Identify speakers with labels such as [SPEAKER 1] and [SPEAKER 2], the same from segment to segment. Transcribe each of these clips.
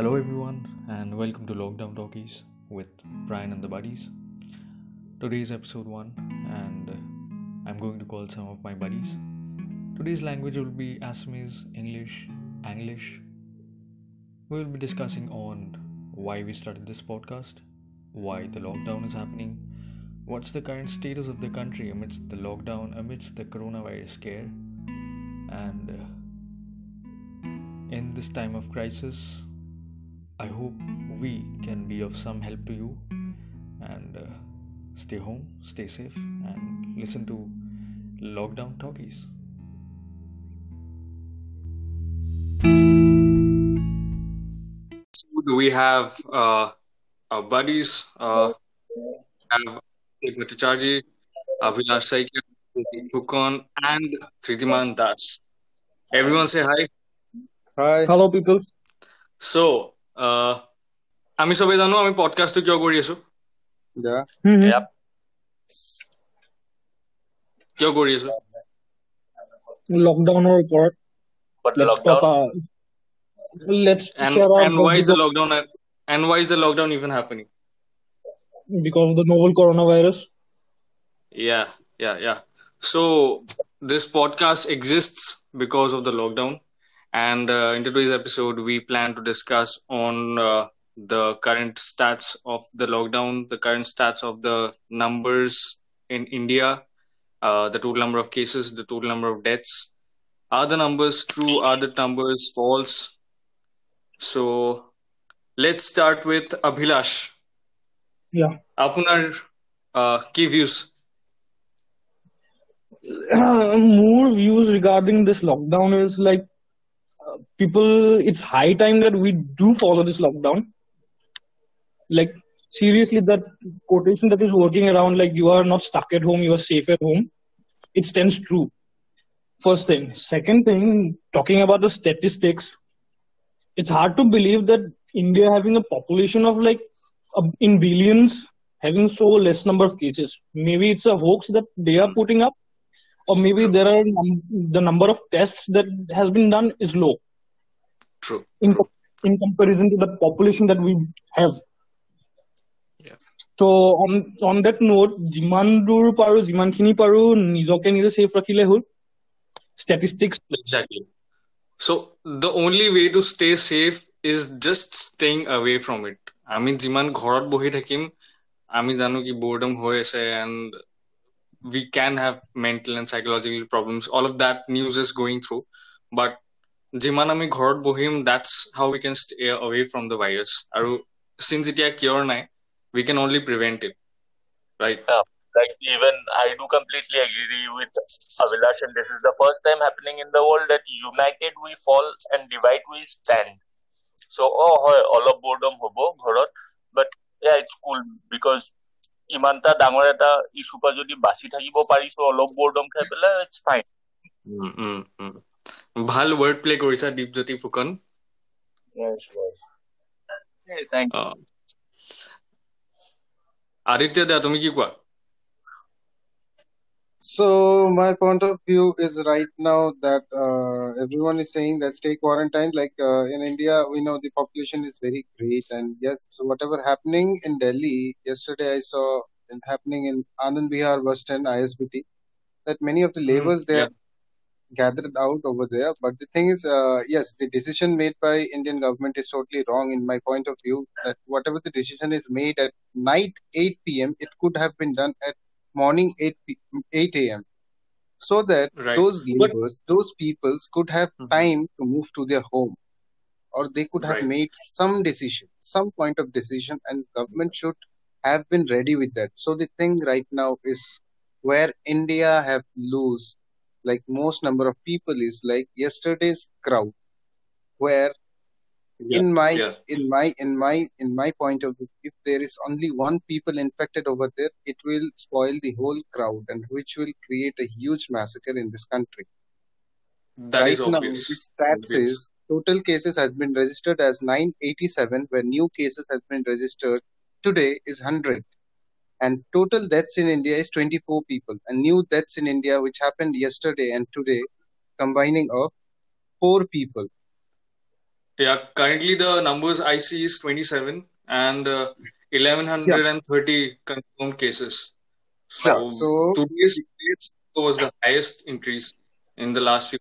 [SPEAKER 1] Hello, everyone, and welcome to Lockdown Talkies with Brian and the Buddies. Today's episode 1, and I'm going to call some of my buddies. Today's language will be Assamese, English, English. We will be discussing on why we started this podcast, why the lockdown is happening, what's the current status of the country amidst the lockdown, amidst the coronavirus scare, and in this time of crisis, I hope we can be of some help to you and uh, stay home, stay safe, and listen to Lockdown Talkies.
[SPEAKER 2] do we have uh, our buddies? Uh, have Bhattacharji, Abhilash Saikia, Bhukan, and Tritiman Das. Everyone say hi.
[SPEAKER 3] Hi.
[SPEAKER 4] Hello, people.
[SPEAKER 2] So, আমি চবে জানো আমি পডকাষ্টটো কিয় কৰি আছো
[SPEAKER 3] Yeah.
[SPEAKER 4] Mm-hmm.
[SPEAKER 2] কিয় কৰি আছো
[SPEAKER 4] Lockdown report.
[SPEAKER 5] But
[SPEAKER 4] Let's
[SPEAKER 5] lockdown,
[SPEAKER 4] talk. Uh, let's
[SPEAKER 2] and
[SPEAKER 4] share our
[SPEAKER 2] and why is the
[SPEAKER 4] because,
[SPEAKER 2] lockdown and why is the lockdown even happening
[SPEAKER 4] because of the novel coronavirus.
[SPEAKER 2] Yeah, yeah, yeah. So this podcast exists because of the lockdown, And uh, in today's episode, we plan to discuss on uh, the current stats of the lockdown, the current stats of the numbers in India, uh, the total number of cases, the total number of deaths. Are the numbers true? Are the numbers false? So let's start with Abhilash.
[SPEAKER 4] Yeah.
[SPEAKER 2] Apunar uh, key views.
[SPEAKER 4] more views regarding this lockdown is like people. It's high time that we do follow this lockdown. Like seriously, that quotation that is working around like you are not stuck at home, you are safe at home. It stands true. First thing. Second thing, talking about the statistics, it's hard to believe that India having a population of like in billions having so less number of cases. Maybe it's a hoax that they are putting up, or maybe there are num- the number of tests that has been done is low
[SPEAKER 2] True.
[SPEAKER 4] in co- in comparison to the population that we have.
[SPEAKER 2] Yeah.
[SPEAKER 4] So on on that note, যিমান দূৰ পাৰো যিমানখিনি পাৰো নিজকে নিজে safe ৰাখিলে হ'ল statistics
[SPEAKER 2] Exactly. So the only way to stay safe is just staying away from it. আমি যিমান ঘৰত বহি থাকিম আমি জানো কি boredom হৈ আছে and we can have mental and psychological problems. All of that news is going through, but যিমান আমি ঘৰত বহিম that's how we can stay away from the virus Since it is cure nai, we can only prevent it. Right?
[SPEAKER 5] Right like even I do completely agree with Abhilash, and this is the first time happening in the world that united we fall and divide we stand. So, oh, all of boredom hobo, but yeah, it's cool because ইমান এটা ডাঙৰ এটা issue পৰা যদি বাচি থাকিব পাৰিছো অলপ boredom খাই পেলাই
[SPEAKER 2] উম, উম. ভাল ৱৰ্ড প্লে কৰিছা দীপজ্যোতি ফুকন। আদিত্য দা তুমি কি কোৱা?
[SPEAKER 3] So my point of view is right now that uh, everyone is saying that stay quarantined. Like uh, in India, we know the population is very great, and yes, so whatever happening in Delhi yesterday, I saw it happening in Anand Vihar, Western ISBT, that many of the laborers they
[SPEAKER 2] yeah.
[SPEAKER 3] gathered out over there. But the thing is, uh, yes, the decision made by Indian government is totally wrong in my point of view. That whatever the decision is made at night 8 p.m., it could have been done at morning 8 p- 8 a.m. So that
[SPEAKER 2] Right.
[SPEAKER 3] those laborers, those peoples could have
[SPEAKER 2] Mhm.
[SPEAKER 3] time to move to their home, or they could have
[SPEAKER 2] Right.
[SPEAKER 3] made some decision, some point of decision, and government should have been ready with that. So the thing right now is where India have lose like most number of people is like yesterday's crowd, where
[SPEAKER 2] Yeah,
[SPEAKER 3] in my
[SPEAKER 2] yeah.
[SPEAKER 3] in my in my in my point of view, if there is only one people infected over there, it will spoil the whole crowd and which will create a huge massacre in this country.
[SPEAKER 2] That
[SPEAKER 3] right
[SPEAKER 2] is
[SPEAKER 3] now,
[SPEAKER 2] obvious.
[SPEAKER 3] the stats
[SPEAKER 2] Obvious.
[SPEAKER 3] is total cases has been registered as 987, where new cases has been registered today is 100. And total deaths in India is 24 people. And new deaths in India, which happened yesterday and today, combining of four people.
[SPEAKER 2] Yeah, currently the numbers I see is 27 and uh, 1130 confirmed cases. So,
[SPEAKER 3] Yeah. So
[SPEAKER 2] today's dates was the highest increase in the last few.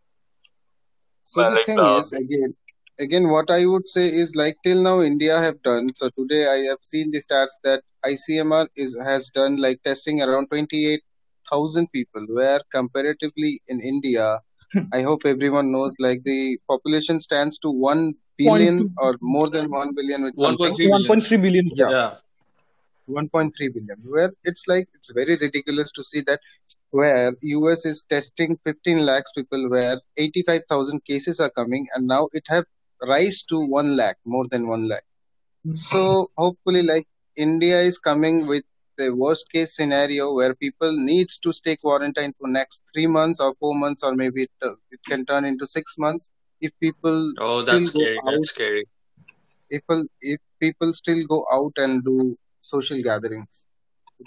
[SPEAKER 3] So the
[SPEAKER 5] like,
[SPEAKER 3] thing
[SPEAKER 5] uh,
[SPEAKER 3] is, again, again, what I would say is like till now India have done. So today I have seen the stats that ICMR is has done like testing around 28,000 people, where comparatively in India, I hope everyone knows like the population stands to 1 billion or more than 1 billion with
[SPEAKER 2] 1.3
[SPEAKER 3] something.
[SPEAKER 2] billion.
[SPEAKER 4] 1.3 billion.
[SPEAKER 3] Yeah.
[SPEAKER 2] Yeah.
[SPEAKER 3] 1.3 billion where it's like it's very ridiculous to see that where us is testing 15 lakhs people where 85000 cases are coming and now it have rise to 1 lakh more than 1 lakh mm-hmm. so hopefully like india is coming with the worst case scenario where people needs to stay quarantined for next 3 months or 4 months or maybe it, uh, it can turn into 6 months if people
[SPEAKER 2] Oh,
[SPEAKER 3] still
[SPEAKER 2] that's
[SPEAKER 3] go
[SPEAKER 2] scary.
[SPEAKER 3] out
[SPEAKER 2] That's scary.
[SPEAKER 3] if people if people still go out and do social gatherings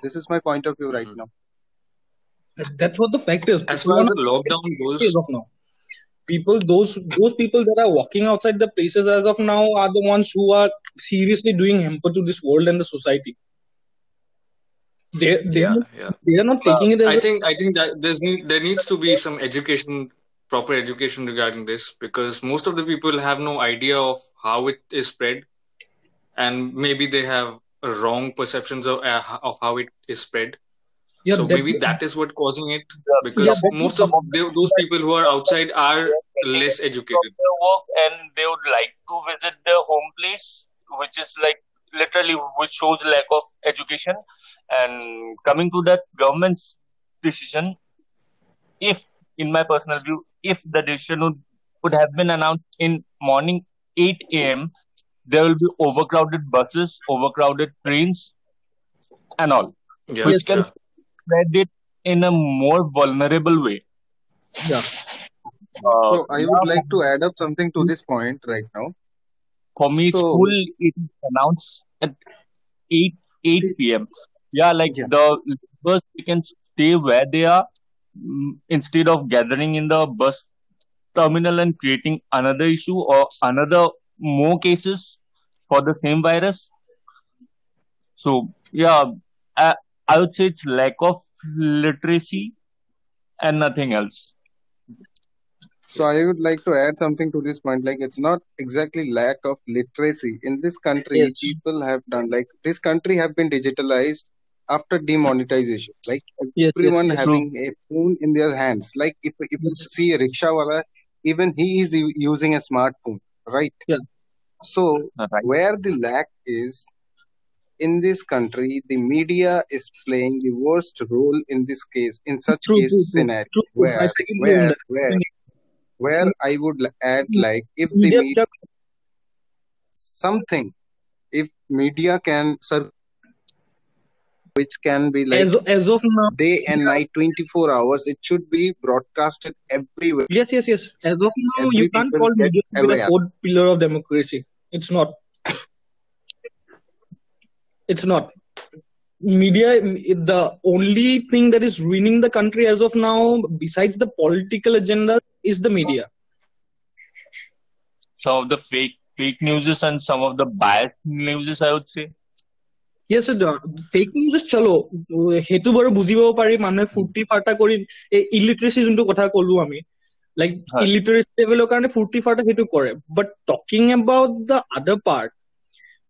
[SPEAKER 3] this is my point of view right
[SPEAKER 2] Mhm.
[SPEAKER 3] now
[SPEAKER 4] That's what the fact is.
[SPEAKER 2] As
[SPEAKER 4] People
[SPEAKER 2] far as the lockdown goes,
[SPEAKER 4] of now. People, those those people that are walking outside the places as of now are the ones who are seriously doing hamper to this world and the society. They they
[SPEAKER 2] yeah,
[SPEAKER 4] are,
[SPEAKER 2] yeah.
[SPEAKER 4] they are not taking it as
[SPEAKER 2] I
[SPEAKER 4] a
[SPEAKER 2] think I think that there's there needs to be some education, proper education regarding this because most of the people have no idea of how it is spread, and maybe they have wrong perceptions of uh, of how it is spread.
[SPEAKER 4] yeah
[SPEAKER 2] so
[SPEAKER 4] that,
[SPEAKER 2] maybe that is what causing it because
[SPEAKER 4] yeah,
[SPEAKER 2] most of
[SPEAKER 4] of
[SPEAKER 2] the, those people who are outside are less educated.
[SPEAKER 5] work and they would like to visit their home place, which is like literally which shows lack of education. And coming to that government's decision, if in my personal view, if the decision would, would have been announced in morning 8 a.m., there will be overcrowded buses, overcrowded trains, and all,
[SPEAKER 2] Yeah,
[SPEAKER 5] which can
[SPEAKER 2] yeah.
[SPEAKER 5] spread it in a more vulnerable way.
[SPEAKER 4] yeah.
[SPEAKER 5] Uh,
[SPEAKER 3] so i would like to add up something to this point right now
[SPEAKER 5] for me,
[SPEAKER 3] so
[SPEAKER 5] school is announced at 8 8 p.m. Yeah, like
[SPEAKER 3] yeah
[SPEAKER 5] the bus they can stay where they are mm, instead of gathering in the bus terminal and creating another issue or another more cases for the same virus. So yeah, I, I would say it's lack of literacy and nothing else.
[SPEAKER 3] So i would like to add something to this point like it's not exactly lack of literacy in this country
[SPEAKER 4] Yes.
[SPEAKER 3] people have done like this country have been digitalized after demonetization like
[SPEAKER 4] Yes,
[SPEAKER 3] everyone
[SPEAKER 4] yes.
[SPEAKER 3] Having a phone in their hands like if, if you see a rickshaw wala, even he is using a smartphone right
[SPEAKER 4] Yeah.
[SPEAKER 3] so
[SPEAKER 5] Right.
[SPEAKER 3] where the lack is in this country the media is playing the worst role in this case in such
[SPEAKER 4] True,
[SPEAKER 3] case
[SPEAKER 4] true,
[SPEAKER 3] scenario
[SPEAKER 4] True, true.
[SPEAKER 3] Where
[SPEAKER 4] second you on
[SPEAKER 3] where where where i would add hmm. like if the
[SPEAKER 4] Media,
[SPEAKER 3] something if media can serve which can be like
[SPEAKER 4] as as of now,
[SPEAKER 3] day and night 24 hours it should be broadcasted everywhere
[SPEAKER 4] yes, yes, yes. As of now, you can't call media to be the fourth pillar of democracy. It's not. It's not Media, the only thing that is ruining the country as of now, besides the political agenda, is the media.
[SPEAKER 5] Some of the fake fake newses and some of the biased newses, I would say.
[SPEAKER 4] Yes, fake news চলো সেইটো বাৰু বুজিব পাৰি মানুহে ফূৰ্তি ফাৰ্তা কৰি এই ইলিটাৰেচি যোনটো কথা কলো আমি লাইক
[SPEAKER 5] হয়।
[SPEAKER 4] ইলিটাৰেচি লেভেলৰ কাৰণে ফূৰ্তি ফাৰ্তা সেইটো কৰে বাট টকিং এবাউট দ্য আদাৰ পাৰ্ট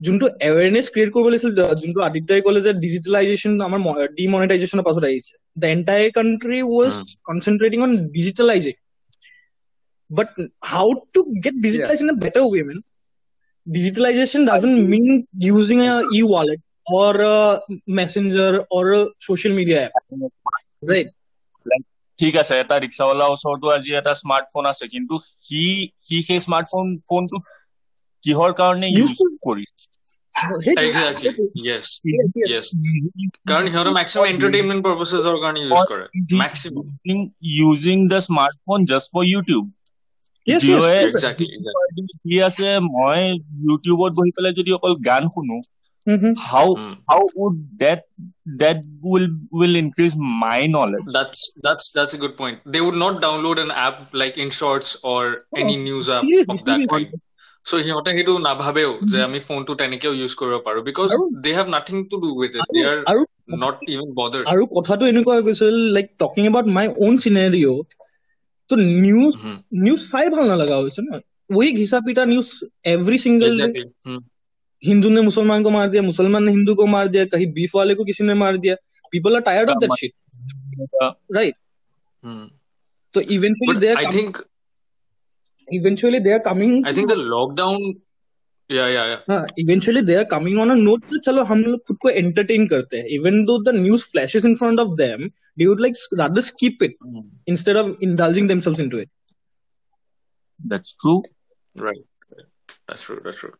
[SPEAKER 4] যোনটো এৱেৰনেছ ক্ৰিয়েট কৰিব লাগিছিল য- যোনটো আদিত্যই ক'লে যে ডিজিটেলাইজেশ্যন আমাৰ ডিমনিটাইজেশ্যনৰ পাছত আহিছে the entire country was
[SPEAKER 2] Mm.
[SPEAKER 4] Concentrating on digitalizing but how to get digitalize in a better way man digitalization doesn't mean using a e-wallet or a messenger or a social media app right
[SPEAKER 5] Like, ঠিক আছে এটা ৰিক্সাৱালাৰ ওচৰতো আজি এটা smartphone আছে কিন্তু C C সেই smartphone ফোনটো কিহৰ কাৰণে
[SPEAKER 4] Use
[SPEAKER 5] ইউজ
[SPEAKER 4] to-
[SPEAKER 5] কৰিছে
[SPEAKER 3] Uh,
[SPEAKER 2] Exactly. Yes.
[SPEAKER 4] Yes, yes.
[SPEAKER 2] Yes. কাৰণ সিহঁতে মেক্সিমাম এণ্টাৰটেইনমেণ্ট পাৰ্পচেছৰ কাৰণে ইউজ কৰে maximum
[SPEAKER 5] using the smartphone just for YouTube
[SPEAKER 4] yes yes
[SPEAKER 5] জিঅ'য়ে
[SPEAKER 4] yes.
[SPEAKER 2] Exactly
[SPEAKER 5] কি আছে মই ইউটিউবত বহি পেলাই যদি অকল গান শুনো
[SPEAKER 4] Mhm.
[SPEAKER 5] how how would that that will will increase my knowledge
[SPEAKER 2] That's that's that's a good point. They would not download an app like InShorts or any news app
[SPEAKER 4] Seriously,
[SPEAKER 2] of that
[SPEAKER 4] seriously.
[SPEAKER 2] kind. চ' সিহঁতে সেইটো নাভাবেও যে আমি ফোনটো তেনেকেও use কৰিব পাৰো because
[SPEAKER 4] আৰু-
[SPEAKER 2] they have nothing to do with it they are
[SPEAKER 4] আৰু
[SPEAKER 2] নট ইভেন বদাৰ্ড
[SPEAKER 4] আৰু কথাটো এনেকুৱা হৈ গৈছিল like talking about my own scenario তো নিউজ নিউজ চাই ভাল নালাগা হৈছে ন वही घिसा पीटा news every single day
[SPEAKER 2] exactly
[SPEAKER 4] Hindu ने मुसलमान को मार दिया मुसलमान ने हिंदू को मार दिया कहीं बीफ वाले को किसी ने मार दिया people are tired of that shit right तो eventually
[SPEAKER 2] but
[SPEAKER 4] they
[SPEAKER 2] I
[SPEAKER 4] are
[SPEAKER 2] think
[SPEAKER 4] eventually they are coming
[SPEAKER 2] I think the lockdown yeah yeah yeah
[SPEAKER 4] हाँ eventually they are coming on a note कि चलो हम लोग खुद को entertain करते हैं even though the news flashes in front of them they would like rather skip it instead of indulging themselves into it
[SPEAKER 5] That's true.
[SPEAKER 2] right that's true that's true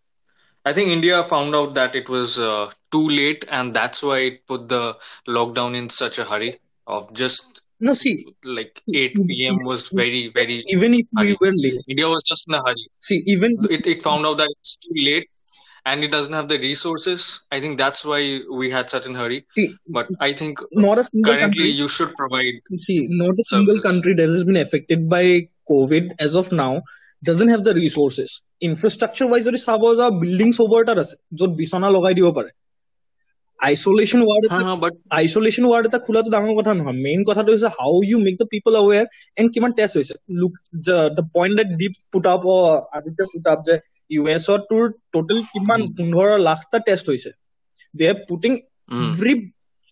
[SPEAKER 2] I think India found out that it was uh, too late and that's why it put the lockdown in such a hurry of just
[SPEAKER 4] no see
[SPEAKER 2] like 8 p.m. was very very
[SPEAKER 4] even if we
[SPEAKER 2] hurry.
[SPEAKER 4] were late
[SPEAKER 2] India was just in a hurry
[SPEAKER 4] see even
[SPEAKER 2] it, it found out that it's too late and it doesn't have the resources i think that's why we had such a hurry
[SPEAKER 4] see
[SPEAKER 2] but i think
[SPEAKER 4] not a single
[SPEAKER 2] currently
[SPEAKER 4] country
[SPEAKER 2] you should provide
[SPEAKER 4] see not a single
[SPEAKER 2] services.
[SPEAKER 4] country that has been affected by covid as of now doesn't have the resources infrastructure wise যদি চাব যাওঁ building চবৰ তাত আছে য'ত বিচনা লগাই দিব পাৰে
[SPEAKER 2] isolation ward but
[SPEAKER 4] isolation ward এটা খোলাটো ডাঙৰ কথা নহয়। মেইন কথাটো হৈছে how you make the people aware and কিমান টেষ্ট হৈছে। Look the point that deep put up Aditya put up যে ইউ এছত তোৰ টোটেল কিমান. পোন্ধৰ লাখটা টেষ্ট হৈছে। They
[SPEAKER 2] are
[SPEAKER 4] putting every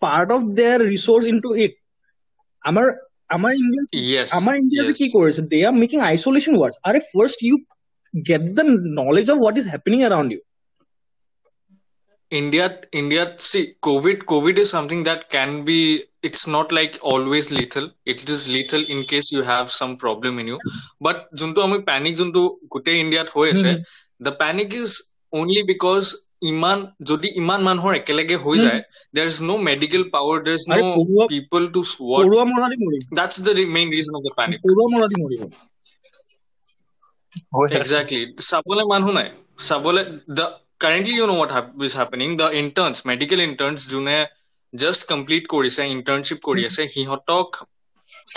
[SPEAKER 4] part of their research into it আমাৰ আমাৰ ইণ্ডিয়া আমাৰ ইণ্ডিয়াতে কি কৰিছে? They are making isolation wards are first you get the knowledge of what is happening around you
[SPEAKER 2] india india see covid covid is something that can be it's not like always lethal it is lethal in case you have some problem in you but যোনটো আমি panic যোনটো গোটেই ইণ্ডিয়াত হৈ আছে the panic is only because ইমান যদি ইমান মানুহৰ একেলগে হৈ
[SPEAKER 4] Hmm.
[SPEAKER 2] যায় there is no medical power there is
[SPEAKER 4] are
[SPEAKER 2] no
[SPEAKER 4] পৰুৱা
[SPEAKER 2] people to watch
[SPEAKER 4] পৰুৱা মৰা দি মৰিব
[SPEAKER 2] that's the re- main reason of the panic
[SPEAKER 4] পৰুৱা মৰা দি মৰিব
[SPEAKER 2] exactly চাবলে মানুহ নাই চাবলে the currently you know what is happening. The interns medical interns june just complete course internship course he hot talk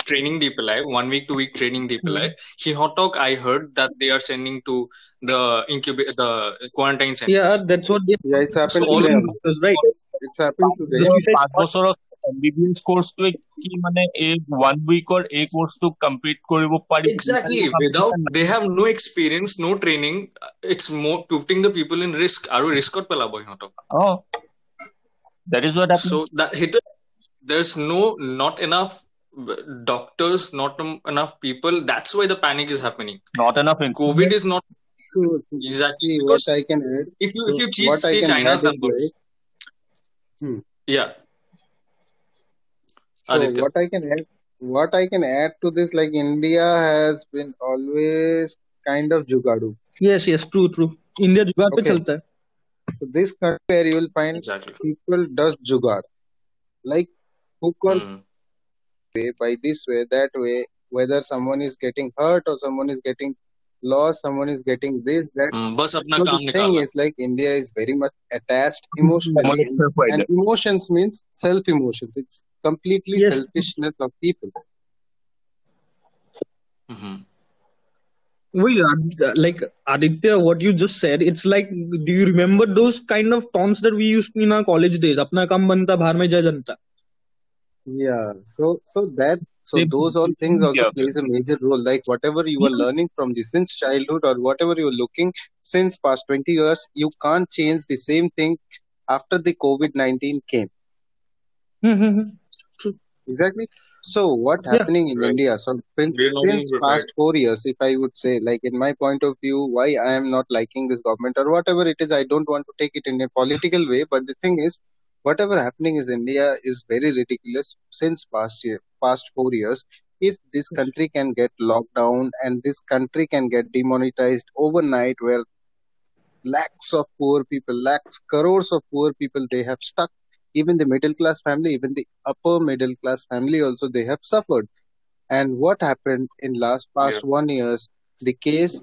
[SPEAKER 2] training dpli one week to week training dpli mm-hmm. he hot talk i heard that they are sending to the incubate the quarantine centers.
[SPEAKER 4] Yeah that's what they-
[SPEAKER 3] yeah it's happening
[SPEAKER 2] so
[SPEAKER 3] today.
[SPEAKER 4] All- right?
[SPEAKER 3] It's happening today
[SPEAKER 4] we said
[SPEAKER 5] পাঁচ বছৰৰ MBBS কৰ্চটোৱে কি মানে এই one উইকৰ এই কৰ্চটো complete কৰিব পাৰি
[SPEAKER 2] Exactly. Without they have no experience, no training. It's more putting the people in risk. আৰু riskত পেলাব সিহঁতক।
[SPEAKER 5] অ that is what happened
[SPEAKER 2] So that hit. There's no not enough uh, doctors, not em- enough people. That's why the panic is happening.
[SPEAKER 5] not enough
[SPEAKER 2] COVID is not
[SPEAKER 3] So,
[SPEAKER 2] exactly
[SPEAKER 3] see,
[SPEAKER 2] because
[SPEAKER 3] what I can add,
[SPEAKER 2] if you if you
[SPEAKER 3] so
[SPEAKER 2] see,
[SPEAKER 3] what I
[SPEAKER 2] see
[SPEAKER 3] can
[SPEAKER 2] China's
[SPEAKER 3] add is
[SPEAKER 2] numbers,
[SPEAKER 3] like, Hmm.
[SPEAKER 2] yeah,
[SPEAKER 3] So
[SPEAKER 2] Aditya.
[SPEAKER 3] what I can add, what I can add to this, like India has been always kind of jugadu.
[SPEAKER 4] Yes, yes, true, true. India jugad
[SPEAKER 3] okay.
[SPEAKER 4] pe chalta hai.
[SPEAKER 3] So this country where you will find
[SPEAKER 2] exactly.
[SPEAKER 3] people does jugad, like who call
[SPEAKER 2] mm.
[SPEAKER 3] way by this way, that way. Whether someone is getting hurt or someone is getting law, someone is getting this, that.
[SPEAKER 2] Mm,
[SPEAKER 3] so the thing is like India is very much attached hmm, hmm. emotionally. and emotions means self emotions. It's completely
[SPEAKER 4] yes.
[SPEAKER 3] selfishness of people.
[SPEAKER 4] Mm-hmm. Well, like Aditya, what you just said, it's like, do you remember those kind of taunts that we used in our college days? अपना काम बनता बाहर में जा जनता.
[SPEAKER 3] Yeah, so so that so
[SPEAKER 4] They-
[SPEAKER 3] those all things also
[SPEAKER 5] Yeah.
[SPEAKER 3] plays a major role. Like whatever you are
[SPEAKER 4] Yeah.
[SPEAKER 3] learning from this since childhood or whatever you are looking since past 20 years, you can't change the same thing after the COVID 19 came. Mm-hmm. Exactly. So what
[SPEAKER 4] Yeah.
[SPEAKER 3] happening in
[SPEAKER 2] Right.
[SPEAKER 3] India? So since,
[SPEAKER 2] We are not
[SPEAKER 3] since
[SPEAKER 2] being
[SPEAKER 3] past four years, if I would say, like in my point of view, why I am not liking this government or whatever it is, I don't want to take it in a political way. But the thing is, whatever happening is India is very ridiculous since past year, past four years. If this country can get locked down and this country can get demonetized overnight, where lakhs of poor people, lakhs, crores of poor people, they have stuck. Even the middle class family, even the upper middle class family, also they have suffered. And what happened in last past one years, the case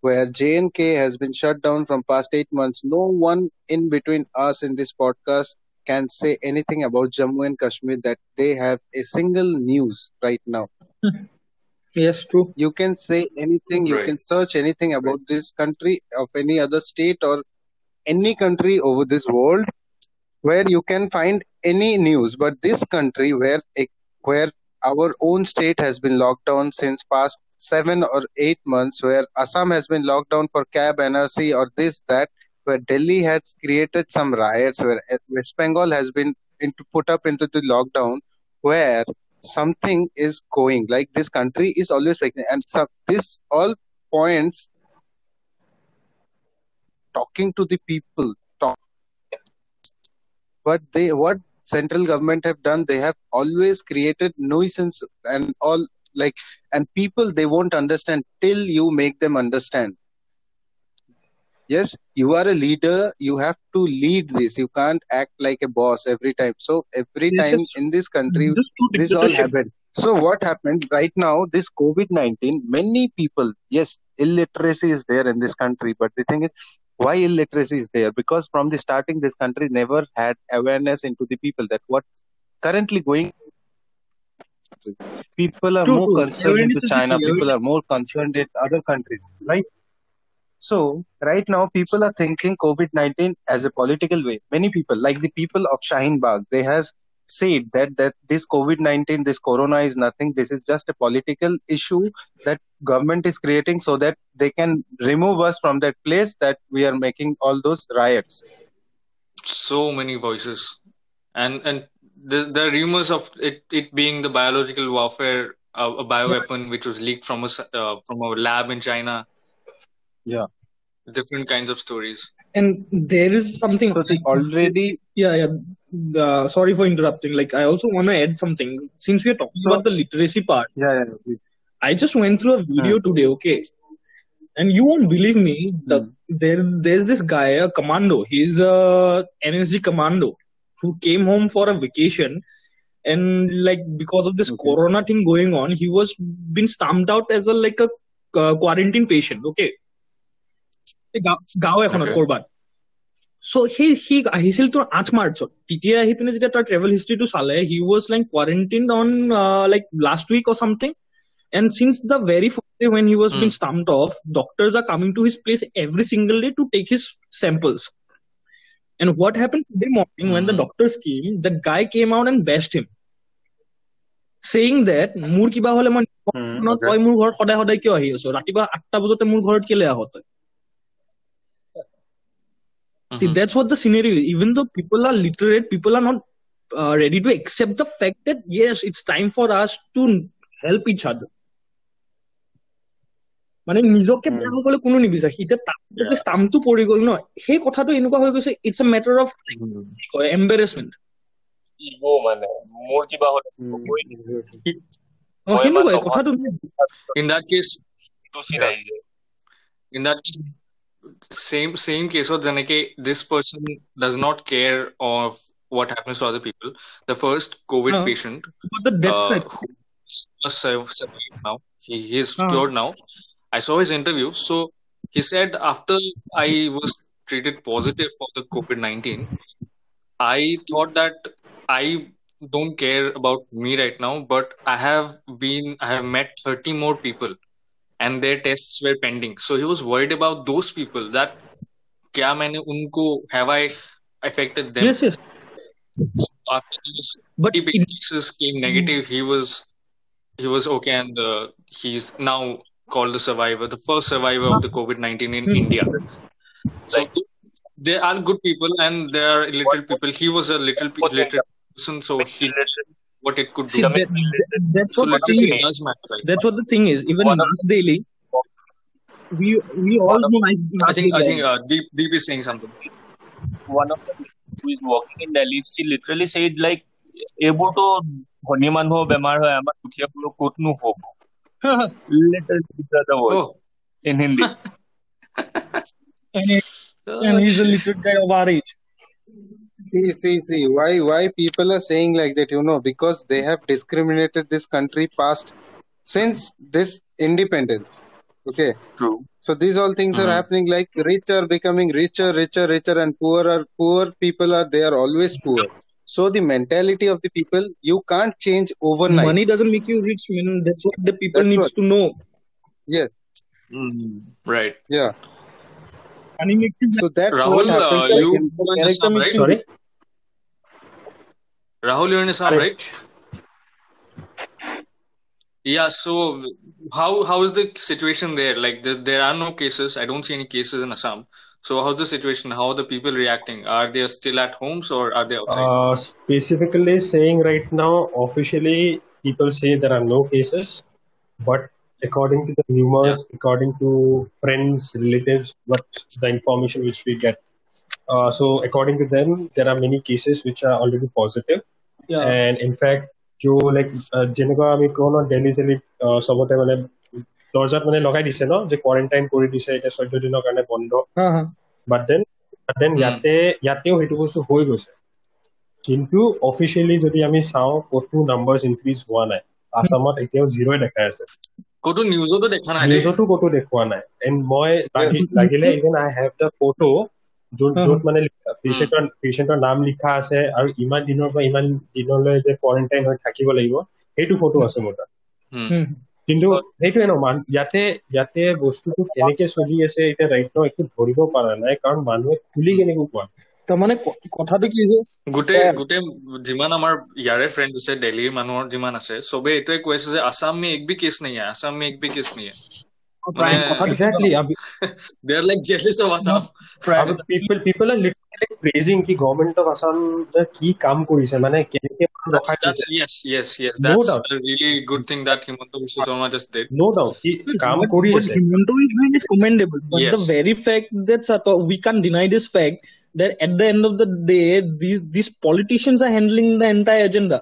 [SPEAKER 3] where JNK has been shut down from past eight months. No one in between us in this podcast can say anything about Jammu and Kashmir that they have a single news right now.
[SPEAKER 4] Yes, true.
[SPEAKER 3] You can say anything, you
[SPEAKER 2] Right.
[SPEAKER 3] can search anything about this country of any other state or any country over this world where you can find any news. But this country where where our own state has been locked down since past seven or eight months, where Assam has been locked down for cab NRC or this that, where Delhi has created some riots, where West Bengal has been into, put up into the lockdown, where something is going like this country is always making and so this all points talking to the people talk but they what central government have done they have always created nuisance and all like and people they won't understand till you make them understand yes you are a leader you have to lead this. You can't act like a boss every time. So every time in this country this all happened. So what happened? Right now this covid-19 many people yes illiteracy is there in this country but the thing is why illiteracy is there? Because from the starting this country never had awareness into the people that what currently going people are
[SPEAKER 4] True,
[SPEAKER 3] more
[SPEAKER 4] true.
[SPEAKER 3] concerned
[SPEAKER 4] Awareness
[SPEAKER 3] into china people are more concerned with other countries right so right now people are thinking covid-19 as a political way. Many people like the people of shaheen bagh they has said that that this covid-19 this corona is nothing. This is just a political issue that government is creating so that they can remove us from that place that we are making all those riots.
[SPEAKER 2] So many voices, and and there are rumors of it, it being the biological warfare, uh, a bioweapon which was leaked from a s- uh, from a lab in China.
[SPEAKER 3] Yeah
[SPEAKER 2] Different kinds of stories.
[SPEAKER 4] And there is something.
[SPEAKER 3] so see already
[SPEAKER 4] Yeah, yeah. Uh, sorry for interrupting. Like, I also want to add something. Since we are talking
[SPEAKER 3] So-
[SPEAKER 4] about the literacy part,
[SPEAKER 3] yeah, yeah, yeah.
[SPEAKER 4] I just went through a video today, okay? And you won't believe me. The, there, there's this guy, a commando. He's a NSG commando who came home for a vacation, and like because of this
[SPEAKER 3] Okay.
[SPEAKER 4] corona thing going on, he was been stamped out as a like a uh, quarantine patient. Okay. গাঁও এখনত কৰবাত। চ' সেই C আহিছিল তোৰ আঠ মাৰ্চত। তেতিয়া আহি পিনে যেতিয়া তাৰ ট্ৰেভেল হিষ্ট্ৰিটো চালে he was like quarantine on like last week or something and since the very first day when he was been stamp off doctor are coming to his place every single day to take his samples and what happen today morning when the doctor skim that guy came out and best him saying that মোৰ কিবা হলে মই
[SPEAKER 3] hmm,
[SPEAKER 4] তই মোৰ ঘৰত সদায় সদায় কিয় আহি আছ? ৰাতিপুৱা আঠটা বজাতে মোৰ ঘৰত কেলে আহ তই See,
[SPEAKER 2] Mhm.
[SPEAKER 4] that's what the scenario is. Even though people are literate, people are not uh, ready to accept the fact that yes, it's time for us to help each other. মানে নিজকে
[SPEAKER 3] Hmm.
[SPEAKER 4] বেয়া হবলৈ কোনো নিবিচাৰে এতিয়া পৰি গ'ল ন সেই কথাটো এনেকুৱা হৈ গৈছে it's a matter of
[SPEAKER 3] Hmm.
[SPEAKER 5] Embarrassment
[SPEAKER 3] Hmm,
[SPEAKER 4] কথাটো
[SPEAKER 5] see
[SPEAKER 2] same same case of Janake, this person does not care of what happens to other people. The first COVID
[SPEAKER 4] uh,
[SPEAKER 2] patient,
[SPEAKER 4] the death
[SPEAKER 2] uh, who now he is
[SPEAKER 4] uh,
[SPEAKER 2] cured now. I saw his interview. So he said after I was treated positive for the COVID nineteen, I thought that I don't care about me right now, but I have been I have met thirty more people and their tests were pending. So he was worried about those people that क्या मैंने उनको have I affected them
[SPEAKER 4] Yes, yes.
[SPEAKER 2] after those
[SPEAKER 4] But
[SPEAKER 2] 30
[SPEAKER 4] in,
[SPEAKER 2] cases came negative he was he was okay and uh, he's now called the survivor the first survivor of the covid-19 in
[SPEAKER 4] Hmm.
[SPEAKER 2] india so
[SPEAKER 5] Like-
[SPEAKER 2] there are good people and there are little people he was a little pe-
[SPEAKER 5] What kind
[SPEAKER 2] literate person so he what it could
[SPEAKER 4] see,
[SPEAKER 2] do
[SPEAKER 4] that, that- that's
[SPEAKER 2] so
[SPEAKER 4] what the
[SPEAKER 2] literacy
[SPEAKER 4] thing is.
[SPEAKER 2] does matter right?
[SPEAKER 4] That's what the thing is. Even
[SPEAKER 5] One of-
[SPEAKER 4] Nas Daily, we we all
[SPEAKER 5] One of-
[SPEAKER 4] know Nas,
[SPEAKER 2] i
[SPEAKER 4] Nas
[SPEAKER 2] think i
[SPEAKER 4] Daily.
[SPEAKER 2] think uh, deep deep is saying something
[SPEAKER 5] one of the people who is working in Delhi, she literally said like এইবোৰতো ধনী মানুহৰ বেমাৰ হয় আমাৰ দুখীয়াবোৰৰ ক'তনো হ'ব Literally, these are the words
[SPEAKER 2] oh
[SPEAKER 5] in Hindi.
[SPEAKER 4] and, he, and he's a literate guy of our age.
[SPEAKER 3] See, see, see. Why, why people are saying like that? You know, because they have discriminated this country past since this independence. Okay,
[SPEAKER 5] True.
[SPEAKER 3] so these all things are
[SPEAKER 2] Mhm.
[SPEAKER 3] happening. Like rich are becoming richer, richer, richer, and poor are poor people are they are always poor. So the mentality of the people you can't change overnight.
[SPEAKER 4] Money doesn't make you rich, man. That's what the people
[SPEAKER 3] That's
[SPEAKER 4] needs
[SPEAKER 3] what.
[SPEAKER 4] to know.
[SPEAKER 3] Yes.
[SPEAKER 2] Mm, right.
[SPEAKER 3] Yeah.
[SPEAKER 4] Money makes
[SPEAKER 3] So that's what
[SPEAKER 2] Rahul,
[SPEAKER 3] happens.
[SPEAKER 2] uh,
[SPEAKER 3] Like
[SPEAKER 2] you
[SPEAKER 3] in
[SPEAKER 2] in Assam, right?
[SPEAKER 6] Sorry?
[SPEAKER 2] Rahul, you're in Assam, right?
[SPEAKER 6] Correct.
[SPEAKER 2] Yeah, so how how is the situation there? Like there, there are no cases. I don't see any cases in Assam. So how's the situation? How are the people reacting? Are they still at homes or are they outside?
[SPEAKER 6] Uh, specifically saying right now, officially, people say there are no cases, but according to the
[SPEAKER 2] Yeah.
[SPEAKER 6] rumors, according to friends, relatives, what the information which we get. Uh, so according to them, there are many cases which are already positive,
[SPEAKER 4] Yeah.
[SPEAKER 6] and in fact, जो like যেনেকুৱা আমি কওঁ ন দিল্লী চেলি চবতে মানে দৰ্জাত মানে লগাই দিছে ন যে কোৱাৰেণ্টাইন কৰি দিছে এতিয়া চৈধ্য দিনৰ কাৰণে বন্ধ
[SPEAKER 4] Uh-huh.
[SPEAKER 6] But then then
[SPEAKER 2] Hmm.
[SPEAKER 6] ইয়াতে ইয়াতেও সেইটো বস্তু হৈ গৈছে কিন্তু অফিচিয়েলি যদি আমি চাওঁ ক'তো নাম্বাৰ্ছ ইনক্ৰিজ হোৱা নাই আছামত এতিয়াও জিৰ'ই দেখাই আছে
[SPEAKER 2] ক'তো নিউজতো দেখা নাই
[SPEAKER 6] নিউজতো ক'তো দেখুওৱা নাই। এণ্ড মই লাগি- লাগিলে even I have the photo য'ত
[SPEAKER 4] হা।
[SPEAKER 6] য'ত মানে পেচেণ্টৰ পেচেণ্টৰ নাম লিখা আছে আৰু ইমান দিনৰ পৰা ইমান দিনলৈ যে কোৱাৰেণ্টাইন হৈ থাকিব লাগিব সেইটো ফটো আছে মোৰ তাত. কিন্তু সেইটোৱে ন মান ইয়াতে ইয়াতে বস্তুটো কেনেকে চলি আছে এতিয়া ৰাইট ন একো ধৰিব পৰা নাই কাৰণ মানুহে খুলি কেনেকৈ কোৱা
[SPEAKER 4] তাৰমানে কথাটো কি হৈছে
[SPEAKER 2] গোটেই গোটেই যিমান আমাৰ ইয়াৰে ফ্ৰেণ্ড আছে দিল্লীৰ মানুহৰ যিমান আছে চবেই এইটোৱে কৈ আছে যে আছাম মে এক বি কেচ নাই আছাম মে এক
[SPEAKER 4] বি
[SPEAKER 2] কেচ
[SPEAKER 4] নাই কি
[SPEAKER 6] কাম কৰিছে মানে কেনেকে
[SPEAKER 2] Himanta Himanta
[SPEAKER 4] is doing is commendable, but the
[SPEAKER 2] yes
[SPEAKER 4] very fact that Sato, we can't deny this fact that at the end of the day, these, these politicians are handling the entire agenda,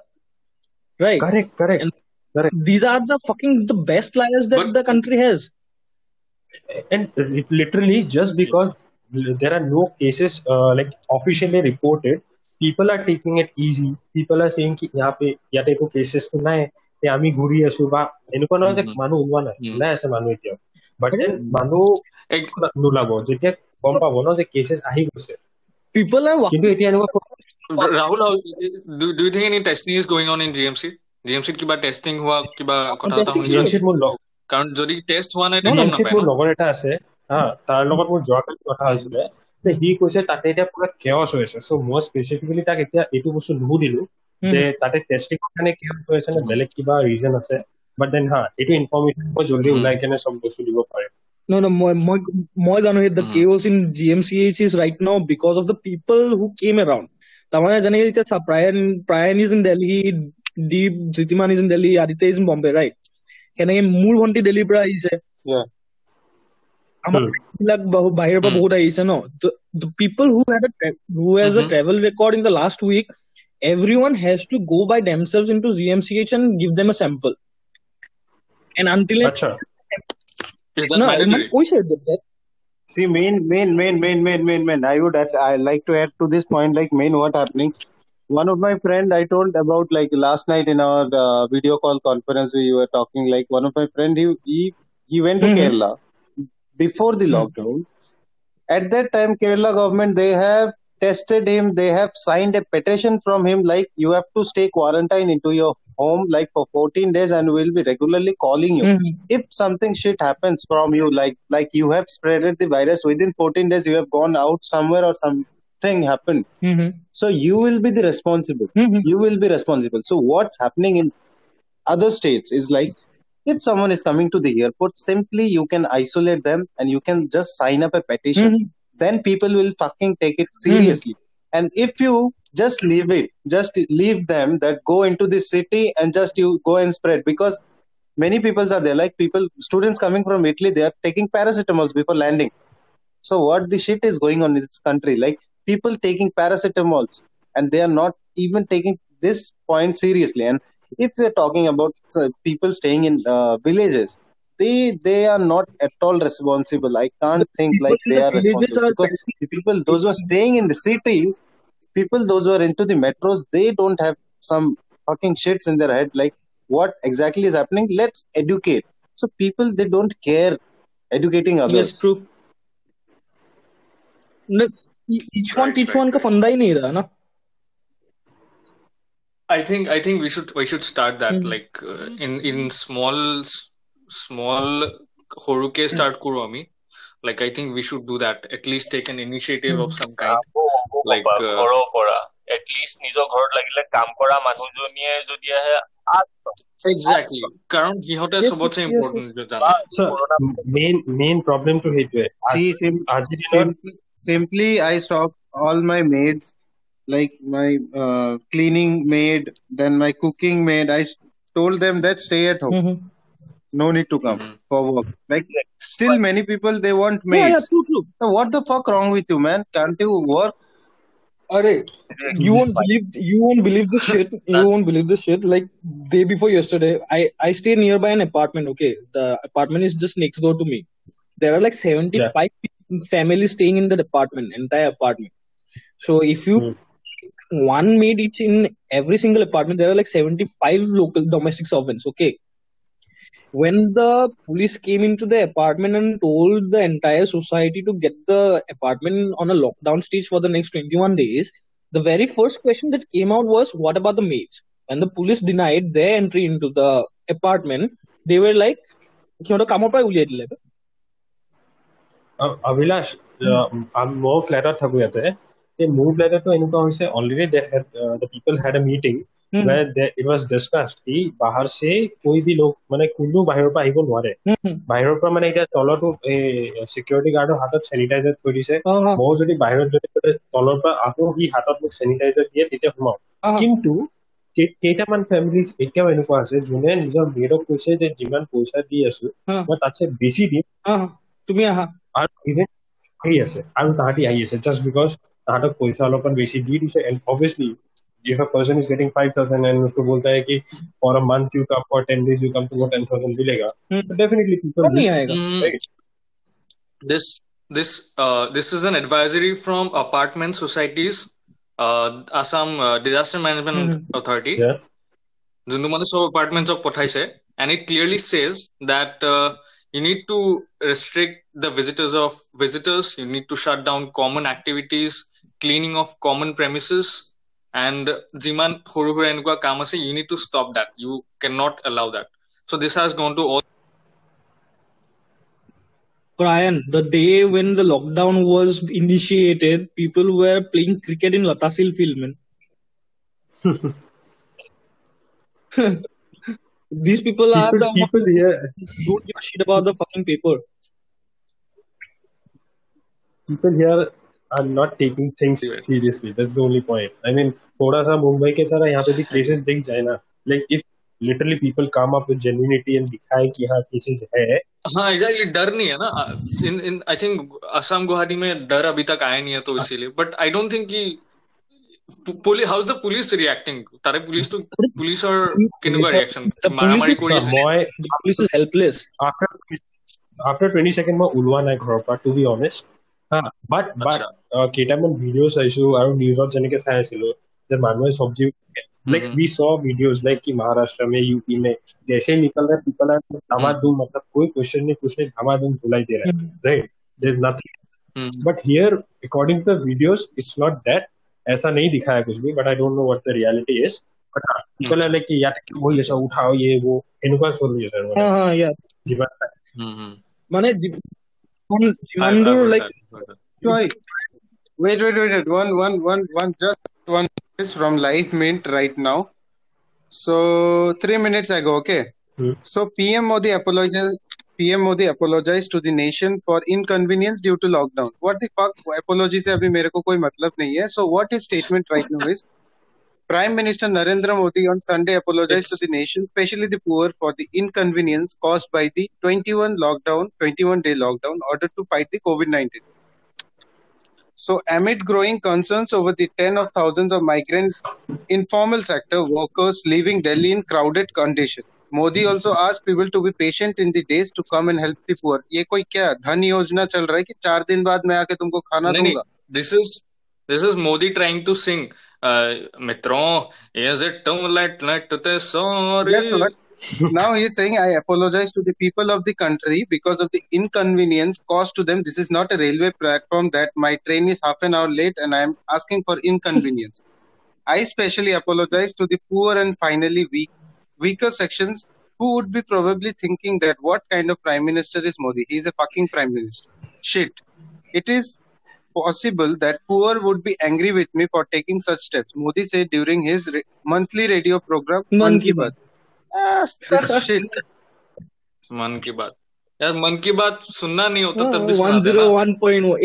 [SPEAKER 4] right?
[SPEAKER 6] Correct correct
[SPEAKER 4] And
[SPEAKER 6] correct
[SPEAKER 4] these are the fucking the best liars that
[SPEAKER 2] but
[SPEAKER 4] the country has.
[SPEAKER 6] and literally just because there are no cases uh, like officially reported people are taking it easy people are saying कि यहाँ पे ইয়াতে একো cases তো নাই তে আমি ঘূৰি আছো বা এনেকুৱা নহয় যে
[SPEAKER 2] Mhm.
[SPEAKER 6] মানুহ ওলোৱা নাই
[SPEAKER 2] Mhm.
[SPEAKER 6] ওলাই আছে মানুহ এতিয়াও বাট দেন মানুহ
[SPEAKER 2] Ex-
[SPEAKER 6] নোলাব যেতিয়া গম পাব ন যে কেছেছ আহি গৈছে
[SPEAKER 4] People are
[SPEAKER 6] কিন্তু এতিয়া এনেকুৱা
[SPEAKER 2] Rahul how, do, do you think any testing is going on in GMC GMC ত কিবা টেষ্টিং হোৱা কিবা কথা এটা
[SPEAKER 4] testing
[SPEAKER 2] শুনিছো।
[SPEAKER 6] জিএমচিত মোৰ লগ
[SPEAKER 2] কাৰণ যদি টেষ্ট হোৱা নাই তেতিয়া
[SPEAKER 6] জিএমচিত
[SPEAKER 2] নাপায়
[SPEAKER 6] মোৰ লগৰ এটা আছে হা তাৰ লগত মোৰ যোৱাকালি কথা হৈছিলে। যে সি কৈছে তাতে এতিয়া পুৰা কেয়ছ হৈ আছে। চ' মই স্পেচিফিকেলি তাক এতিয়া এইটো বস্তু নুসুধিলো যে
[SPEAKER 4] Mhm.
[SPEAKER 6] তাতে টেষ্টিঙৰ কাৰণে কেয়ছ হৈ আছে নে বেলেগ কিবা ৰিজন আছে। বাট দেন হা এইটো ইনফৰমেশ্যন মই জল্দি. ওলাই কেনে চব বস্তু দিব পাৰিম।
[SPEAKER 4] No, no, মই মই মই জানো the
[SPEAKER 2] Mhm.
[SPEAKER 4] chaos in GMCH is right now because of the people who came around. তাৰমানে যেনেকে এতিয়া চা, Prayan Prayan is in Delhi, Deep Dhitiman is in Delhi, Aditya is in Bombay, right? সেনেকে মোৰ ভন্টি দিল্লীৰ পৰা আহিছে
[SPEAKER 3] Yeah.
[SPEAKER 4] আমাৰ
[SPEAKER 6] Hmm.
[SPEAKER 4] বিলাক বহু- বাহিৰৰ পৰা
[SPEAKER 2] Hmm.
[SPEAKER 4] বহুত আহিছে ন the people who had a tra- who has a
[SPEAKER 2] Mhm.
[SPEAKER 4] travel record in the last week everyone has to go by themselves into GMCH and give them a sample and until it,
[SPEAKER 6] আচ্ছা
[SPEAKER 4] no. Who said that, sir?
[SPEAKER 3] See, main, main, main, main, main, main, main. I would, add, I like to add to this point, like main, what happening? One of my friend, I told about like last night in our uh, video call conference, we were talking. Like one of my friend, he he, he went to
[SPEAKER 4] mm-hmm.
[SPEAKER 3] Kerala before the
[SPEAKER 4] mm-hmm.
[SPEAKER 3] lockdown. At that time, Kerala government they have tested him. They have signed a petition from him, like you have to stay quarantine into your home like for 14 days and we'll be regularly calling you
[SPEAKER 4] Mhm.
[SPEAKER 3] if something shit happens from you like like you have spreaded the virus within 14 days you have gone out somewhere or something happened
[SPEAKER 4] Mhm.
[SPEAKER 3] so you will be the responsible
[SPEAKER 4] Mhm.
[SPEAKER 3] you will be responsible so what's happening in other states is like if someone is coming to the airport simply you can isolate them and you can just sign up a petition
[SPEAKER 4] Mhm.
[SPEAKER 3] then people will fucking take it seriously and if you just leave it just leave them that go into the city and just you go and spread. Because many people are there like people students coming from italy they are taking paracetamols before landing. So what the shit is going on in this country? Like people taking paracetamols and they are not even taking this point seriously. And if we're talking about uh, people staying in uh, villages they they are not at all responsible. I can't think like they
[SPEAKER 4] the
[SPEAKER 3] are responsible
[SPEAKER 4] are
[SPEAKER 3] because the people those who are staying in the cities people those who are into the metros they don't have some fucking shits in their head like what exactly is happening let's educate so people they don't care educating
[SPEAKER 4] yes
[SPEAKER 3] others
[SPEAKER 4] true No, e- each one
[SPEAKER 2] Right,
[SPEAKER 4] each
[SPEAKER 2] right,
[SPEAKER 4] one का
[SPEAKER 2] right.
[SPEAKER 4] फंदा ही नहीं रहा ना
[SPEAKER 2] I think I think we should we should start that
[SPEAKER 4] Mhm.
[SPEAKER 2] like uh, in in small small সৰুকে start কৰো আমি like I think we should do that at least take an initiative of some kind
[SPEAKER 5] কামো হ'ব
[SPEAKER 2] Like,
[SPEAKER 5] পাপা,
[SPEAKER 2] uh,
[SPEAKER 5] ঘৰৰ পৰা at least নিজৰ ঘৰত লাগিলে কাম কৰা মানুহজনীয়ে যদি আহে আঠ
[SPEAKER 2] exactly কাৰণ সিহঁতে
[SPEAKER 4] Yes,
[SPEAKER 2] চবতছে
[SPEAKER 4] yes,
[SPEAKER 2] important জানে
[SPEAKER 5] বা
[SPEAKER 6] So
[SPEAKER 5] corona
[SPEAKER 6] main main problem to সেইটোৱে
[SPEAKER 3] See, sim-
[SPEAKER 6] আজিৰ দিনত
[SPEAKER 3] simply, simply I stopped all my maids, like my uh, cleaning maid, then my cooking maid. I s- told them that stay at home,
[SPEAKER 4] Mhm.
[SPEAKER 3] no need to come
[SPEAKER 2] Mhm.
[SPEAKER 3] for work. Like still, many people they want
[SPEAKER 4] Yeah, yeah, true, true.
[SPEAKER 3] So what the fuck wrong with you, man? Can't you work?
[SPEAKER 4] Arey, you won't believe you won't believe this shit. You won't believe this shit. Like day before yesterday, I I stay nearby an apartment. Okay, the apartment is just next door to me. There are like seventy five families staying in that apartment, entire apartment. So if you
[SPEAKER 6] Hmm.
[SPEAKER 4] one maid each in every single apartment, there are like seventy five local domestic servants. Okay When the police came into the apartment and told the entire society to get the apartment on a lockdown stage for the next 21 days, the very first question that came out was, What about the maids? When the police denied their entry into the apartment, they were like, "সিহঁতক কামৰ পৰাই উলিয়াই দিলে বে."
[SPEAKER 6] আ- অভিলাষ মই ফ্লেটত থাকো ইয়াতে এই মোৰ ফ্লেটতো এনেকুৱা হৈছে already the people had a meeting it was discussed কি বাহাৰ চে কৈ বি লোক মানে কোনো বাহিৰৰ পৰা আহিব নোৱাৰে. বাহিৰৰ পৰা মানে এতিয়া তলতো এই চিকিউৰিটি গাৰ্ডৰ হাতত চেনিটাইজাৰ থৈ দিছে। ময়ো যদি বাহিৰত যদি তলৰ পৰা আকৌ সি হাতত মোক চেনিটাইজাৰ দিয়ে তেতিয়া সোমাও। কিন্তু কেই- কেইটামান ফেমিলি এতিয়াও এনেকুৱা আছে যোনে নিজৰ মেডক কৈছে যে যিমান পইচা দি আছো মই তাতছে বেছি দিম।
[SPEAKER 4] তুমি আহা।
[SPEAKER 6] আৰু ইভেন আহি আছে আৰু তাহাঁতি আহি আছে জাষ্ট বিকজ তাহাঁতক পইচা অলপমান বেছি দি দিছে and if a person is getting five thousand and उसको बोलता है कि for a month you come for ten days you come तो वो
[SPEAKER 4] टेन
[SPEAKER 6] थाउज़ेंड मिलेगा डेफिनेटली
[SPEAKER 4] पीपल नहीं आएगा
[SPEAKER 2] this this uh, this is an advisory from apartment societies uh, assam uh, disaster management
[SPEAKER 4] mm-hmm.
[SPEAKER 2] authority
[SPEAKER 6] yeah.
[SPEAKER 2] Zundumani so apartments of Pothaise, and it clearly says that uh, you need to restrict the visitors of visitors. You need to shut down common activities, cleaning of common premises, and যিমান সৰু সুৰা এনেকুৱা কাম আছে you need to stop that you cannot allow that so this has gone to all
[SPEAKER 4] Brian, the day when the lockdown was initiated, people were playing cricket in Latasil field, man. These people are
[SPEAKER 6] people
[SPEAKER 4] the ones
[SPEAKER 6] people here
[SPEAKER 4] who don't give a shit about the fucking paper.
[SPEAKER 6] people here are not taking things seriously that's the only point I mean थोड़ा सा मुंबई के तरह यहाँ पे भी cases दिख जाए ना. Like if literally people come up with genuinity and दिखाए कि हाँ केसेस है.
[SPEAKER 2] हाँ एग्जैक्टली डर नहीं है ना. In in I think Assam Guwahati में डर अभी तक आया नहीं है तो इसीलिए. बट आई डोंट थिंक कि how is the police reacting तारे पुलिस तो पुलिस और का रिएक्शन
[SPEAKER 6] मारामारी
[SPEAKER 4] कोई police is helpless
[SPEAKER 6] after after 20 second में उलवा ना टू
[SPEAKER 2] बी
[SPEAKER 6] ऑनेस्ट हाँ, अच्छा। uh, हम्म। महाराष्ट्र में यूपी में जैसे निकल रहे पीपल आर धमाधूम मतलब कोई क्वेश्चन नहीं कुछ नहीं धमाधूम धुलाई दे रहा है
[SPEAKER 2] right
[SPEAKER 6] there but here according to the it's not that ऐसा नहीं दिखाया कुछ भी but I don't know what the reality is but हाँ पीपल आर लाइक कि यार वो उठाओ ये वो
[SPEAKER 2] जीवन
[SPEAKER 4] Like,
[SPEAKER 3] Joy. Wait, wait, wait, wait. One, one, one, one. Just one is from Live Mint right now. So three minutes ago, okay.
[SPEAKER 6] Hmm.
[SPEAKER 3] So PM Modi apologized. PM Modi apologized to the nation for inconvenience due to lockdown. What the fuck? Apology से अभी मेरे So what his statement right now is? Prime Minister Narendra Modi on Sunday apologized
[SPEAKER 2] It's-
[SPEAKER 3] to the nation, especially the poor, for the inconvenience caused by the 21 lockdown, 21 day lockdown, in order to fight the COVID 19. So, amid growing concerns over the 10 of thousands of migrant informal sector workers leaving Delhi in crowded condition, Modi also asked people to be patient in the days to come and help the poor. ये कोई क्या धन योजना चल रहा है कि चार दिन बाद मैं आके तुमको खाना
[SPEAKER 2] नहीं नहीं
[SPEAKER 3] दूंगा
[SPEAKER 2] this is this is Modi trying to sing Mitron, is it too late, late to
[SPEAKER 3] the sorry? Now he is saying, I apologize to the people of the country because of the inconvenience caused to them. This is not a railway platform that my train is half an hour late and I am asking for inconvenience. I specially apologize to the poor and finally weak, weaker sections who would be probably thinking that what kind of prime minister is Modi? He is a fucking prime minister. Shit. It is possible that poor would be angry with me for taking such steps. Modi said during his re- monthly radio program,
[SPEAKER 4] Man
[SPEAKER 3] Man
[SPEAKER 4] Ki
[SPEAKER 3] Ki Baat. Ah, this shit.
[SPEAKER 2] मन की बात यार मन की बात सुनना नहीं होता
[SPEAKER 4] हाँ,
[SPEAKER 2] तब भी
[SPEAKER 4] one
[SPEAKER 2] सुनाते
[SPEAKER 4] zero
[SPEAKER 2] ना
[SPEAKER 4] one point oh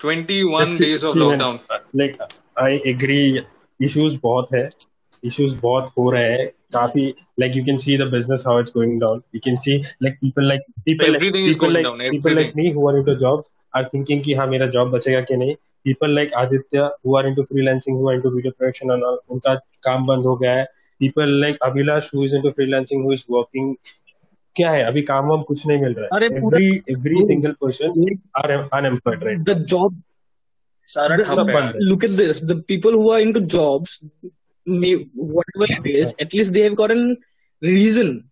[SPEAKER 2] twenty one
[SPEAKER 6] days of
[SPEAKER 2] lockdown
[SPEAKER 6] like I agree issues बहुत है issues बहुत हो रहे हैं काफ़ी like you can see the business how it's going down you can see like people like people
[SPEAKER 2] Everything
[SPEAKER 6] like
[SPEAKER 2] is
[SPEAKER 6] people
[SPEAKER 2] going
[SPEAKER 6] like
[SPEAKER 2] down,
[SPEAKER 6] people like me who are into jobs are thinking कि हाँ मेरा job बचेगा कि नहीं people like Aditya who are into freelancing who are into video production and all उनका काम बंद हो गया है people like Abhilash who is into freelancing who is working क्या है अभी काम वाम कुछ नहीं मिल रहा है
[SPEAKER 4] पूरा-
[SPEAKER 6] every every single person are unemployed right
[SPEAKER 4] The job
[SPEAKER 2] सारा ठप है
[SPEAKER 6] है
[SPEAKER 4] look at this the people who are into jobs may, whatever it is at least they have got a reason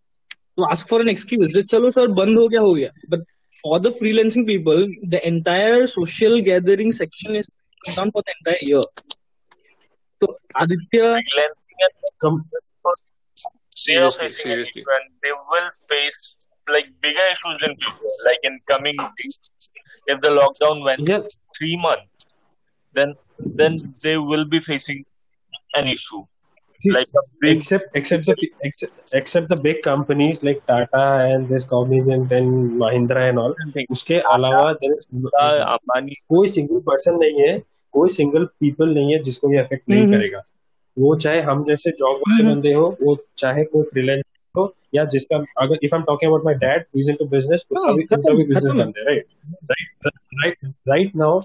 [SPEAKER 4] to ask for an excuse that chalo sir band ho gaya ho gaya but for the freelancing people the entire social gathering section is down for the entire year so aditya
[SPEAKER 5] freelancing and
[SPEAKER 6] Come-
[SPEAKER 5] they
[SPEAKER 2] Seriously,
[SPEAKER 5] facing
[SPEAKER 2] seriously.
[SPEAKER 5] and they will face like bigger issues in future, like in coming days. If the lockdown went
[SPEAKER 6] yeah
[SPEAKER 5] three months, then then they will be facing an issue.
[SPEAKER 6] See,
[SPEAKER 5] Like big
[SPEAKER 6] except except the except, except the big companies like Tata and this Cognizant and Mahindra and all उसके अलावा there is
[SPEAKER 5] Ambani
[SPEAKER 6] कोई single person नहीं है कोई single people नहीं है जिसको ये अफेक्ट नहीं
[SPEAKER 4] हम्म।
[SPEAKER 6] करेगा वो चाहे हम जैसे जॉब वाले
[SPEAKER 4] हम्म।
[SPEAKER 6] बंदे हो वो चाहे कोई फ्रीलांस हो या जिसका अगर if I am talking about my dad is into business उसका भी बिज़नेस
[SPEAKER 4] खत्म।
[SPEAKER 6] Right right right right now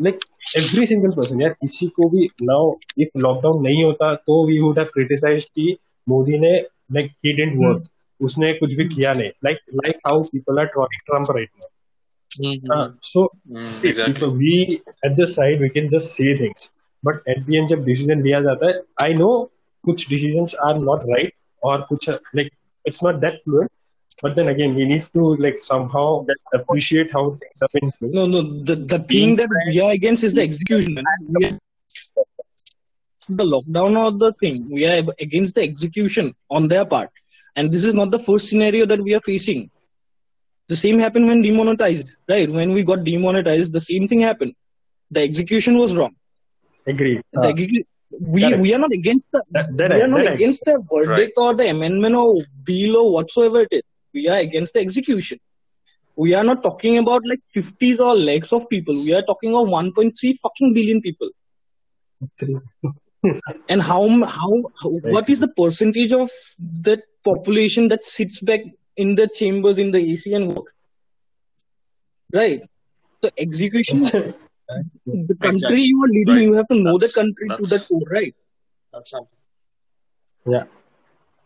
[SPEAKER 6] like every single person यार किसी को भी नाउ इफ़ लॉकडाउन नहीं होता तो वी वुड हैव क्रिटिसाइज की मोदी ने लाइक ही डिडंट वर्क उसने कुछ भी किया नहीं. Like like how people are trolling Trump right now so we at the side we can just say things but at the end जब decision लिया जाता है आई नो कुछ डिसीज़न आर नॉट राइट और कुछ like it's not that fluid but then again we need to like somehow appreciate how things have been fluid.
[SPEAKER 4] no no the, the thing that we are against is the execution. The lockdown or the thing. We are against the execution on their part. And this is not the first scenario that we are facing. The same happened when demonetized right? When we got demonetized the same thing happened. The execution was wrong.
[SPEAKER 6] Agree. Uh,
[SPEAKER 4] execu- we we are not against the
[SPEAKER 6] that, that
[SPEAKER 4] we are not
[SPEAKER 6] that
[SPEAKER 4] against the verdict or the amendment or bill or whatsoever it is. We are against the execution. We are not talking about like 50s or lakhs of people. We are talking of 1.3 fucking billion people. And how, how, how what is the percentage of that population that sits back in the chambers in the AC and work? Right. The execution, the country you are leading,
[SPEAKER 2] Right.
[SPEAKER 4] you have to know the country to
[SPEAKER 2] that's-
[SPEAKER 4] that core, right?
[SPEAKER 2] That's not-
[SPEAKER 6] yeah,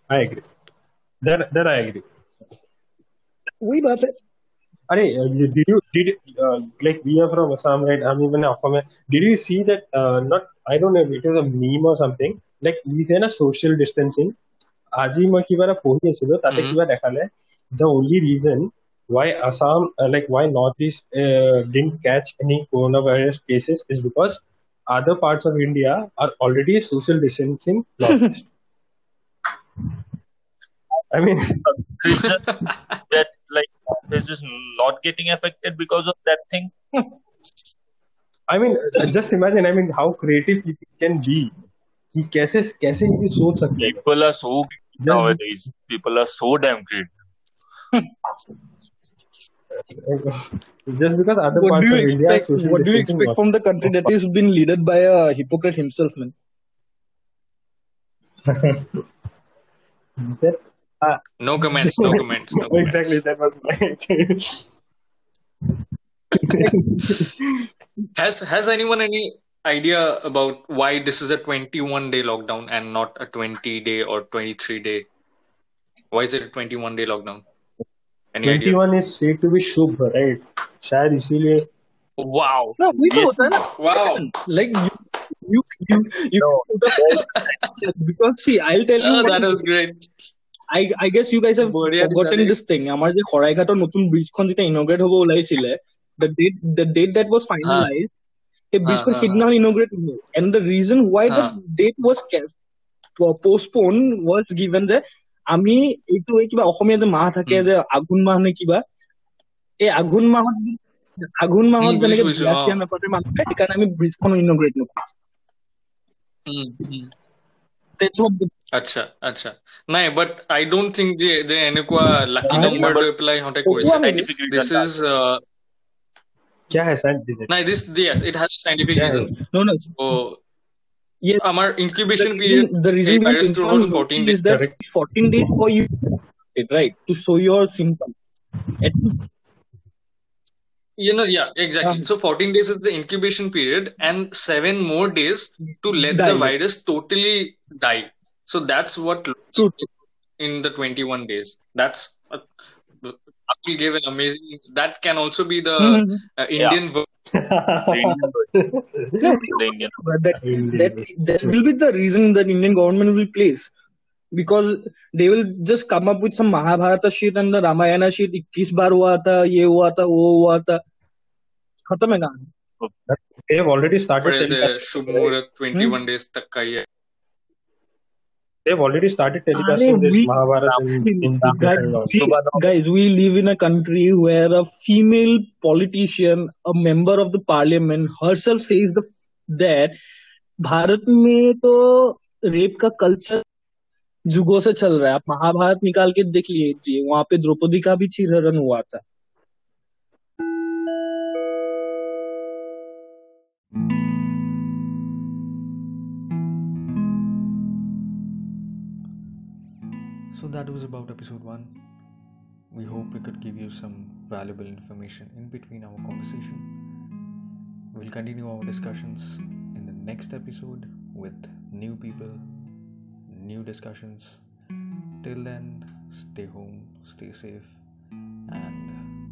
[SPEAKER 6] I agree. That that I agree.
[SPEAKER 4] वही बात है
[SPEAKER 6] अरे uh, did you did you, uh, like we are from Assam right I'm even Assam did you see that uh, not I don't know if it was a meme or something like we say na social distancing আজি মই কিবা এটা পঢ়ি আছিলো তাতে
[SPEAKER 2] Mhm.
[SPEAKER 6] কিবা দেখালে the only reason why Assam uh, like why Northeast uh, didn't catch any coronavirus cases is because other parts of India are already social distancing laws. I mean
[SPEAKER 5] It's just that like is just not getting affected because of that thing.
[SPEAKER 6] I mean, just imagine. I mean, how creative people can be. कि कैसे कैसे ये चीज सोच सकते हैं
[SPEAKER 5] People are so
[SPEAKER 6] Just-
[SPEAKER 5] nowadays. People are so damn creative.
[SPEAKER 6] just because other
[SPEAKER 4] what
[SPEAKER 6] parts
[SPEAKER 4] do
[SPEAKER 6] of
[SPEAKER 4] you
[SPEAKER 6] India are
[SPEAKER 4] expect?
[SPEAKER 6] social
[SPEAKER 4] What do you
[SPEAKER 6] distancing
[SPEAKER 4] expect
[SPEAKER 6] laws.
[SPEAKER 4] from the country that is been led by a hypocrite himself, man?
[SPEAKER 6] That- uh,
[SPEAKER 2] No comments. No comments. No comments.
[SPEAKER 6] exactly, that was my.
[SPEAKER 2] Has Has anyone any idea about why this is a 21 day lockdown and not a 20 day or 23 day? Why is it a 21 day lockdown? Any idea?
[SPEAKER 6] 21 is said to be Shubh, right? शायद इसीलिए
[SPEAKER 5] Wow.
[SPEAKER 4] No, we
[SPEAKER 5] Yes.
[SPEAKER 4] know that.
[SPEAKER 2] Wow.
[SPEAKER 4] Like you, you, you, you put up all because see, I'll tell you.
[SPEAKER 2] Oh,
[SPEAKER 4] one
[SPEAKER 2] that
[SPEAKER 4] thing.
[SPEAKER 2] was great.
[SPEAKER 4] I, I guess you guys have
[SPEAKER 2] বঢ়িয়া
[SPEAKER 4] forgotten
[SPEAKER 2] দেখালে।
[SPEAKER 4] this thing. আমাৰ যে শৰাইঘাটৰ নতুন ব্ৰিজখন যেতিয়া ইনগ্ৰেট হ'ব ওলাইছিলে date the date that was finalized সেই
[SPEAKER 2] হা,
[SPEAKER 4] ব্ৰিজখন। সিদিনাখন ইনগ্ৰেট হ'ল and the reason why
[SPEAKER 2] the.
[SPEAKER 4] Date was postpone was given যে আমি এইটো এই কিবা অসমীয়া যে মাহ থাকে। যে আঘোণ মাহ নে কিবা এই আঘোণ মাহত আঘোণ মাহত যেনেকে বিয়া চিয়া। নাপাতে মানুহে সেইকাৰণে আমি ব্ৰিজখন ইনগ্ৰেট নকৰোঁ
[SPEAKER 2] আচ্ছা আচ্ছা নাই বাট আই ডোন্ট থিংক যে যে এনেকুৱা লাকি
[SPEAKER 4] I
[SPEAKER 2] নম্বৰ
[SPEAKER 5] remember-
[SPEAKER 2] লৈ পেলাই সিহঁতে
[SPEAKER 4] সেইটো
[SPEAKER 2] কৰিছে
[SPEAKER 4] আমি
[SPEAKER 5] Scientific reason
[SPEAKER 2] দিছ ইজ
[SPEAKER 6] क्या है साइंटिफिक
[SPEAKER 2] নাই দিছ yes it has a scientific
[SPEAKER 6] Yeah,
[SPEAKER 2] reason
[SPEAKER 4] no no
[SPEAKER 2] O
[SPEAKER 4] yes
[SPEAKER 2] আমাৰ
[SPEAKER 4] the
[SPEAKER 2] incubation
[SPEAKER 4] reason,
[SPEAKER 2] period
[SPEAKER 4] the reason
[SPEAKER 2] এই
[SPEAKER 4] we
[SPEAKER 2] ভাইৰাছটোৰ
[SPEAKER 4] inform
[SPEAKER 2] হ'ল 14
[SPEAKER 4] is
[SPEAKER 2] days
[SPEAKER 4] that
[SPEAKER 6] correct
[SPEAKER 4] 14 days for you right to show your symptom At least,
[SPEAKER 2] you know yeah exactly
[SPEAKER 4] um,
[SPEAKER 2] so 14 days is the incubation period and 7 more days to let the
[SPEAKER 4] die.
[SPEAKER 2] virus totally die so that's what
[SPEAKER 4] True, true.
[SPEAKER 2] in the 21 days that's uh, Atul gave an amazing that can also be the
[SPEAKER 4] Mhm.
[SPEAKER 2] uh, indian ver-
[SPEAKER 5] The Indian version.
[SPEAKER 4] No,
[SPEAKER 5] The Indian.
[SPEAKER 4] but that,
[SPEAKER 6] Indian
[SPEAKER 4] that
[SPEAKER 6] version.
[SPEAKER 4] that will be the reason that Indian government will place because they will just come up with some Mahabharata shit and the Ramayana shit. 21 बार हुआ था ये हुआ था वो हुआ था खत्म है कहानी
[SPEAKER 6] they have already started
[SPEAKER 2] whereas uh,
[SPEAKER 6] telecasting
[SPEAKER 2] Shubh Muhurat 21 days tak ka hi hai.
[SPEAKER 6] they have already started telecasting this
[SPEAKER 4] we
[SPEAKER 6] Mahabharata in, in
[SPEAKER 4] we, guys, we live in a country where a female politician, a member of the parliament, herself says the that Bharat में तो rape का culture जुगों से चल रहा है आप महाभारत निकाल के देख लीजिए वहाँ पे द्रौपदी का भी चीरहरण हुआ था
[SPEAKER 1] So that was about episode 1. We hope we could give you some valuable information in between our conversation. We'll continue our discussions in the next episode with new people, new discussions. Till then, stay home, stay safe, and